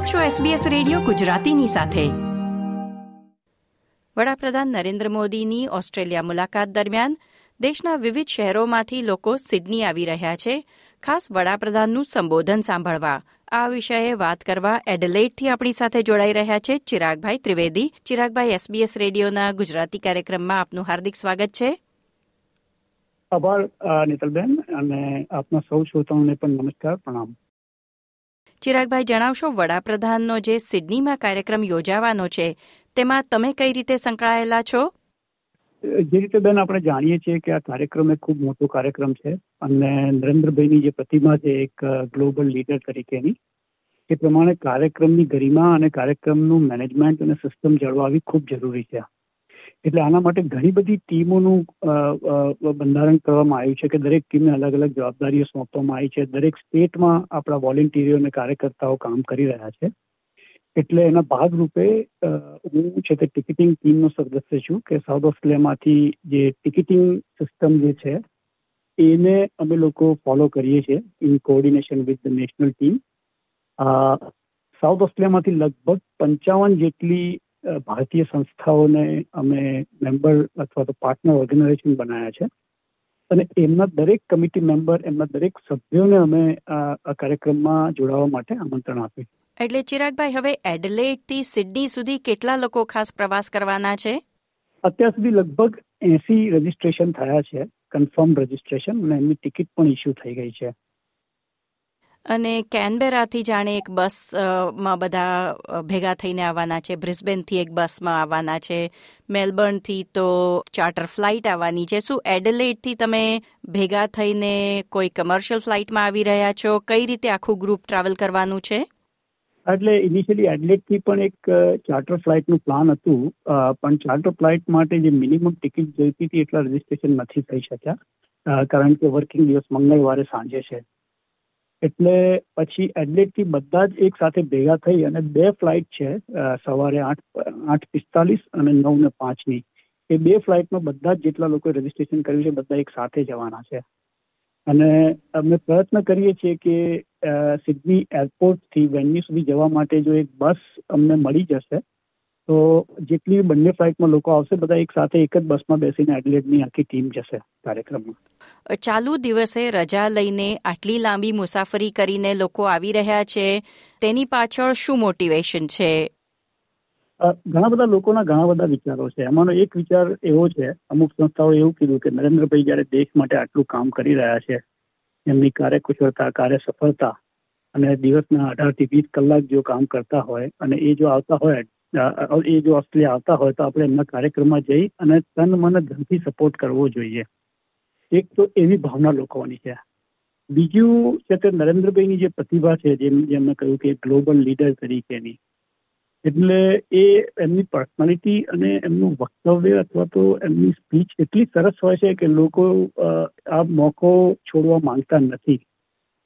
આપ છો SBS radio ગુજરાતીની સાથે. વડાપ્રધાન નરેન્દ્ર મોદીની ઓસ્ટ્રેલિયા મુલાકાત દરમિયાન દેશના વિવિધ શહેરોમાંથી લોકો સિડની આવી રહ્યા છે. ખાસ વડાપ્રધાનનું સંબોધન સાંભળવા આ વિષયે વાત કરવા એડલેટથી આપણી સાથે જોડાઈ રહ્યા છે ચિરાગભાઈ ત્રિવેદી. ચિરાગભાઈ એસબીએસ રેડિયોના ગુજરાતી કાર્યક્રમમાં આપનું હાર્દિક સ્વાગત છે. આભાર નીતલબેન, અને આપના સૌ શ્રોતાઓને પણ નમસ્કાર, પ્રણામ. ચિરાગભાઈ, જણાવશો વડાપ્રધાનનો જે સિડનીમાં કાર્યક્રમ યોજાવાનો છે, તેમાં તમે કઈ રીતે સંકળાયેલા છો? જે રીતે બેન આપણે જાણીએ છીએ કે આ કાર્યક્રમ એક ખૂબ મોટો કાર્યક્રમ છે અને નરેન્દ્રભાઈની જે પ્રતિમા છે એક ગ્લોબલ લીડર તરીકેની, એ પ્રમાણે કાર્યક્રમની ગરિમા અને કાર્યક્રમનું મેનેજમેન્ટ અને સિસ્ટમ જળવાવી ખૂબ જરૂરી છે. એટલે આના માટે ઘણી બધી ટીમોનું બંધારણ કરવામાં આવ્યું છે કે દરેક ટીમને અલગ અલગ જવાબદારીઓ સોંપવામાં આવી છે. દરેક સ્ટેટમાં આપણા વોલેન્ટિયરો અને કાર્યકર્તાઓ કામ કરી રહ્યા છે. એટલે એના ભાગરૂપે હું છે તે ટિકિટિંગ ટીમનો સદસ્ય છું કે સાઉથ ઓસ્ટ્રેલિયામાંથી જે ટિકિટિંગ સિસ્ટમ જે છે, એને અમે લોકો ફોલો કરીએ છીએ in coordination with the national team. South ઓસ્ટ્રેલિયામાંથી લગભગ પંચાવન જેટલી ભારતીય સંસ્થાઓને અમે મેમ્બર અથવા તો પાર્ટનર ઓર્ગેનાઇઝેશન બનાવ્યા છે. અને એમના દરેક કમિટી મેમ્બર એમના દરેક સભ્યોને અમે આ કાર્યક્રમમાં જોડાવા માટે આમંત્રણ આપ્યું એટલે ચિરાગભાઈ હવે એડલેટથી સિડની સુધી કેટલા લોકો ખાસ પ્રવાસ કરવાના છે? અત્યાર સુધી લગભગ એસી રજીસ્ટ્રેશન થયા છે કન્ફર્મ રજીસ્ટ્રેશન અને એમની ટિકિટ પણ ઇસ્યુ થઈ ગઈ છે. અને કેનબેરાથી જાણે એક બસમાં બધા ભેગા થઈને આવવાના છે. બ્રિસ્બેનથી એક બસમાં આવવાના છે. મેલબર્નથી તો ચાર્ટર ફ્લાઇટ આવવાની છે. શું એડલેટથી તમે ભેગા થઈને કોઈ કમર્શિયલ ફ્લાઇટમાં આવી રહ્યા છો? કઈ રીતે આખું ગ્રુપ ટ્રાવેલ કરવાનું છે? એટલે ઇનિશિયલી એડલેટથી પણ એક ચાર્ટર ફ્લાઇટનું પ્લાન હતું. પણ ચાર્ટર ફ્લાઇટ માટે જે મિનિમમ ટિકિટ જોઈતી હતી એટલા રજીસ્ટ્રેશન નથી થઈ શક્યા. કારણ કે વર્કિંગ દિવસ મંગળવારે સાંજે છે. એટલે પછી એડલેટથી બધા જ એક સાથે ભેગા થઈ અને બે ફ્લાઇટ છે સવારે આઠ આઠ પિસ્તાલીસ અને નવ ને પાંચની એ બે ફ્લાઇટમાં બધા જ જેટલા લોકોએ રજીસ્ટ્રેશન કર્યું છે, બધા એક સાથે જવાના છે. અને અમે પ્રયત્ન કરીએ છીએ કે સિડની એરપોર્ટથી વેન્યુ સુધી જવા માટે જો એક બસ અમને મળી જશે, તો જેટલી બંને ફ્લાઇટમાં લોકો આવશે, બધા એક સાથે એક જ બસમાં બેસીને એડલેટની આખી ટીમ જશે કાર્યક્રમમાં. ચાલુ દિવસે રજા લઈને આટલી લાંબી મુસાફરી કરીને લોકો આવી રહ્યા છે. તેની પાછળ શું મોટિવેશન છે? ઘણા બધા લોકોના ઘણા બધા વિચારો છે. એમાંનો એક વિચાર એવો છે, અમુક સંસ્થાઓ એવું કીધું કે નરેન્દ્રભાઈ જયારે દેશ માટે આટલું કામ કરી રહ્યા છે, એમની કાર્યકુશળતા કાર્ય સફળતા અને દિવસના અઢારથી વીસ કલાક જો કામ કરતા હોય અને એ જો આવતા હોય એ જો ઓસ્ટ્રેલિયા આવતા હોય તો આપણે એમના કાર્યક્રમમાં જઈ અને તન મન ધનથી સપોર્ટ કરવો જોઈએ. એક તો એવી ભાવના લોકોની છે. બીજું છે તે નરેન્દ્રભાઈની જે પ્રતિભા છે, જેમ જેમણે કહ્યું કે ગ્લોબલ લીડર તરીકેની. એટલે એ એમની પર્સનાલિટી અને એમનું વક્તવ્ય અથવા તો એમની સ્પીચ એટલી સરસ હોય છે કે લોકો આ મોકો છોડવા માંગતા નથી.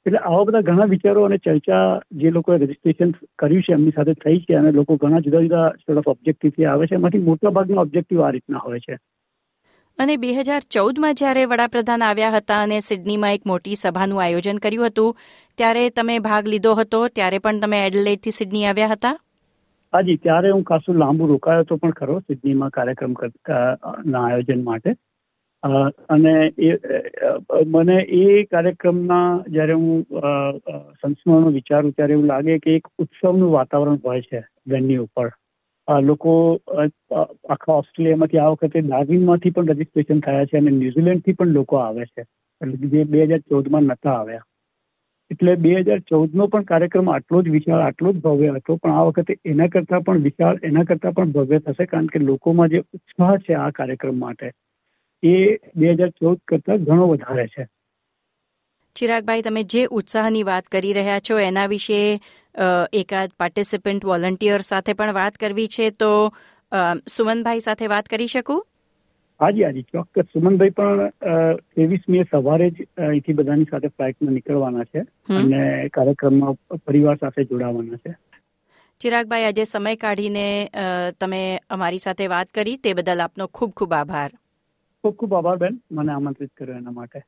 એટલે આવા બધા ઘણા વિચારો અને ચર્ચા જે લોકોએ રજીસ્ટ્રેશન કર્યું છે એમની સાથે થઈ છે અને લોકો ઘણા જુદા જુદા સોર્ટ ઓફ ઓબ્જેક્ટિવથી આવે છે. એમાંથી મોટા ભાગના ઓબ્જેક્ટિવ આ રીતના હોય છે. અને બે હજાર ચૌદમાં જ્યારે વડાપ્રધાન આવ્યા હતા અને સિડનીમાં એક મોટી સભાનું આયોજન કર્યું હતું, ત્યારે તમે ભાગ લીધો હતો, ત્યારે પણ તમે એડલેટથી સિડની આવ્યા હતા? હાજી, ત્યારે હું ખાસું લાંબુ રોકાયો હતો પણ ખરો, સિડનીમાં કાર્યક્રમ ના આયોજન માટે. અને એ મને એ કાર્યક્રમના જ્યારે હું સંસ્મરણો વિચારું ત્યારે એવું લાગે કે એક ઉત્સવનું વાતાવરણ હોય છે, વેન્યુ ઉપર. લોકો આખા ઓસ્ટ્રેલિયામાંથી આ વખતે ડાર્વિનમાંથી પણ રજીસ્ટ્રેશન થયા છે અને ન્યુઝીલેન્ડથી પણ લોકો આવે છે. એટલે જે બે હજાર ચૌદમાં નહોતા આવ્યા. એટલે બે હજાર ચૌદનો પણ કાર્યક્રમ આટલો જ વિશાળ, આટલો જ ભવ્ય હતો, પણ આ વખતે એના કરતાં પણ વિશાળ, એના કરતાં પણ ભવ્ય થશે, કારણ કે લોકોમાં જે ઉત્સાહ છે આ કાર્યક્રમ માટે, એ બે હજાર ચૌદ કરતાં ઘણો વધારે છે. ચિરાગભાઈ તમે જે ઉત્સાહની વાત કરી રહ્યા છો એના વિશે એકાદ પાર્ટિસિપન્ટ વોલન્ટિયર સાથે પણ વાત કરવી છે તો સુમનભાઈ સાથે વાત કરી શકું? હાજી હાજી ચોક્કસ. સુમનભાઈ પણ ત્રેવીસમી સવારે જ અહીંથી બધાની સાથે ફ્લાઇટમાં નીકળવાના છે અને કાર્યક્રમમાં પરિવાર સાથે જોડાવાના છે. ચિરાગભાઈ આજે સમય કાઢીને તમે અમારી સાથે વાત કરી. તે બદલ આપનો ખૂબ ખૂબ આભાર. ખૂબ ખૂબ આભાર બેન. મને આમંત્રિત કર્યો એના માટે.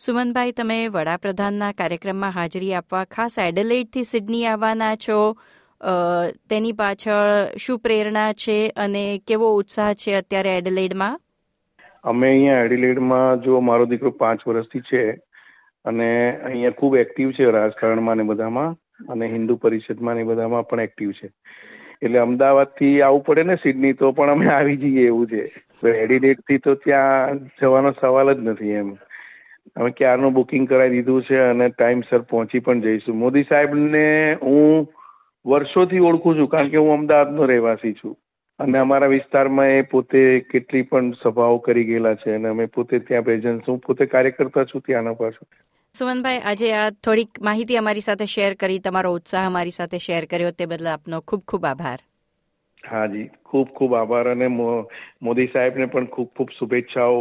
સુમનભાઈ, તમે વડાપ્રધાનના કાર્યક્રમમાં હાજરી આપવા ખાસ એડલેઇડથી સિડની આવવાના છો. તેની પાછળ શું પ્રેરણા છે અને કેવો ઉત્સાહ છે અત્યારે એડલેડમાં? અમે અહીંયા એડિલેડમાં જો મારો દીકરો પાંચ વર્ષથી છે અને અહીંયા ખૂબ એક્ટિવ છે રાજકારણમાં ને બધામાં અને હિન્દુ પરિષદમાં ને બધામાં પણ એક્ટિવ છે. એટલે અમદાવાદથી આવવું પડે ને સિડની તો પણ અમે આવી જઈએ એવું છે. એડિલેડથી તો ત્યાં જવાનો સવાલ જ નથી એમ. અમે ક્યારનું બુકિંગ કરાવી દીધું છે અને ટાઈમસર પહોંચી પણ જઈશું. મોદી સાહેબને હું વર્ષોથી ઓળખું છું કારણ કે હું અમદાવાદનો રહેવાસી છું. અને અમારા વિસ્તારમાં એ પોતે કેટલી પણ સભાઓ કરી ગયેલા છે અને અમે પોતે ત્યાં પ્રેઝન્સ હું પોતે કાર્યકર્તા છું ત્યાંનો પાછું સુમનભાઈ આજે આ થોડીક માહિતી અમારી સાથે શેર કરી તમારો ઉત્સાહ અમારી સાથે શેર કર્યો તે બદલ આપનો ખૂબ ખૂબ આભાર. હાજી ખૂબ ખૂબ આભાર અને મોદી સાહેબને પણ ખૂબ ખૂબ શુભેચ્છાઓ.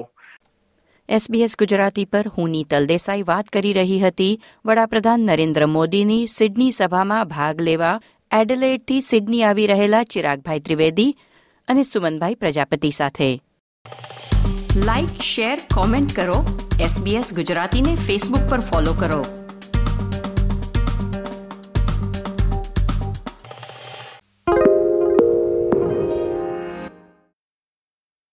એસબીએસ ગુજરાતી પર હું નીતલ દેસાઈ વાત કરી રહી હતી. વડાપ્રધાન નરેન્દ્ર મોદીની સિડની સભામાં ભાગ લેવા એડલેડથી સિડની આવી રહેલા ચિરાગભાઈ ત્રિવેદી અને સુમનભાઈ પ્રજાપતિ સાથે. લાઇક શેર, કોમેન્ટ કરો. એસબીએસ ગુજરાતીને ફેસબુક પર ફોલો કરો.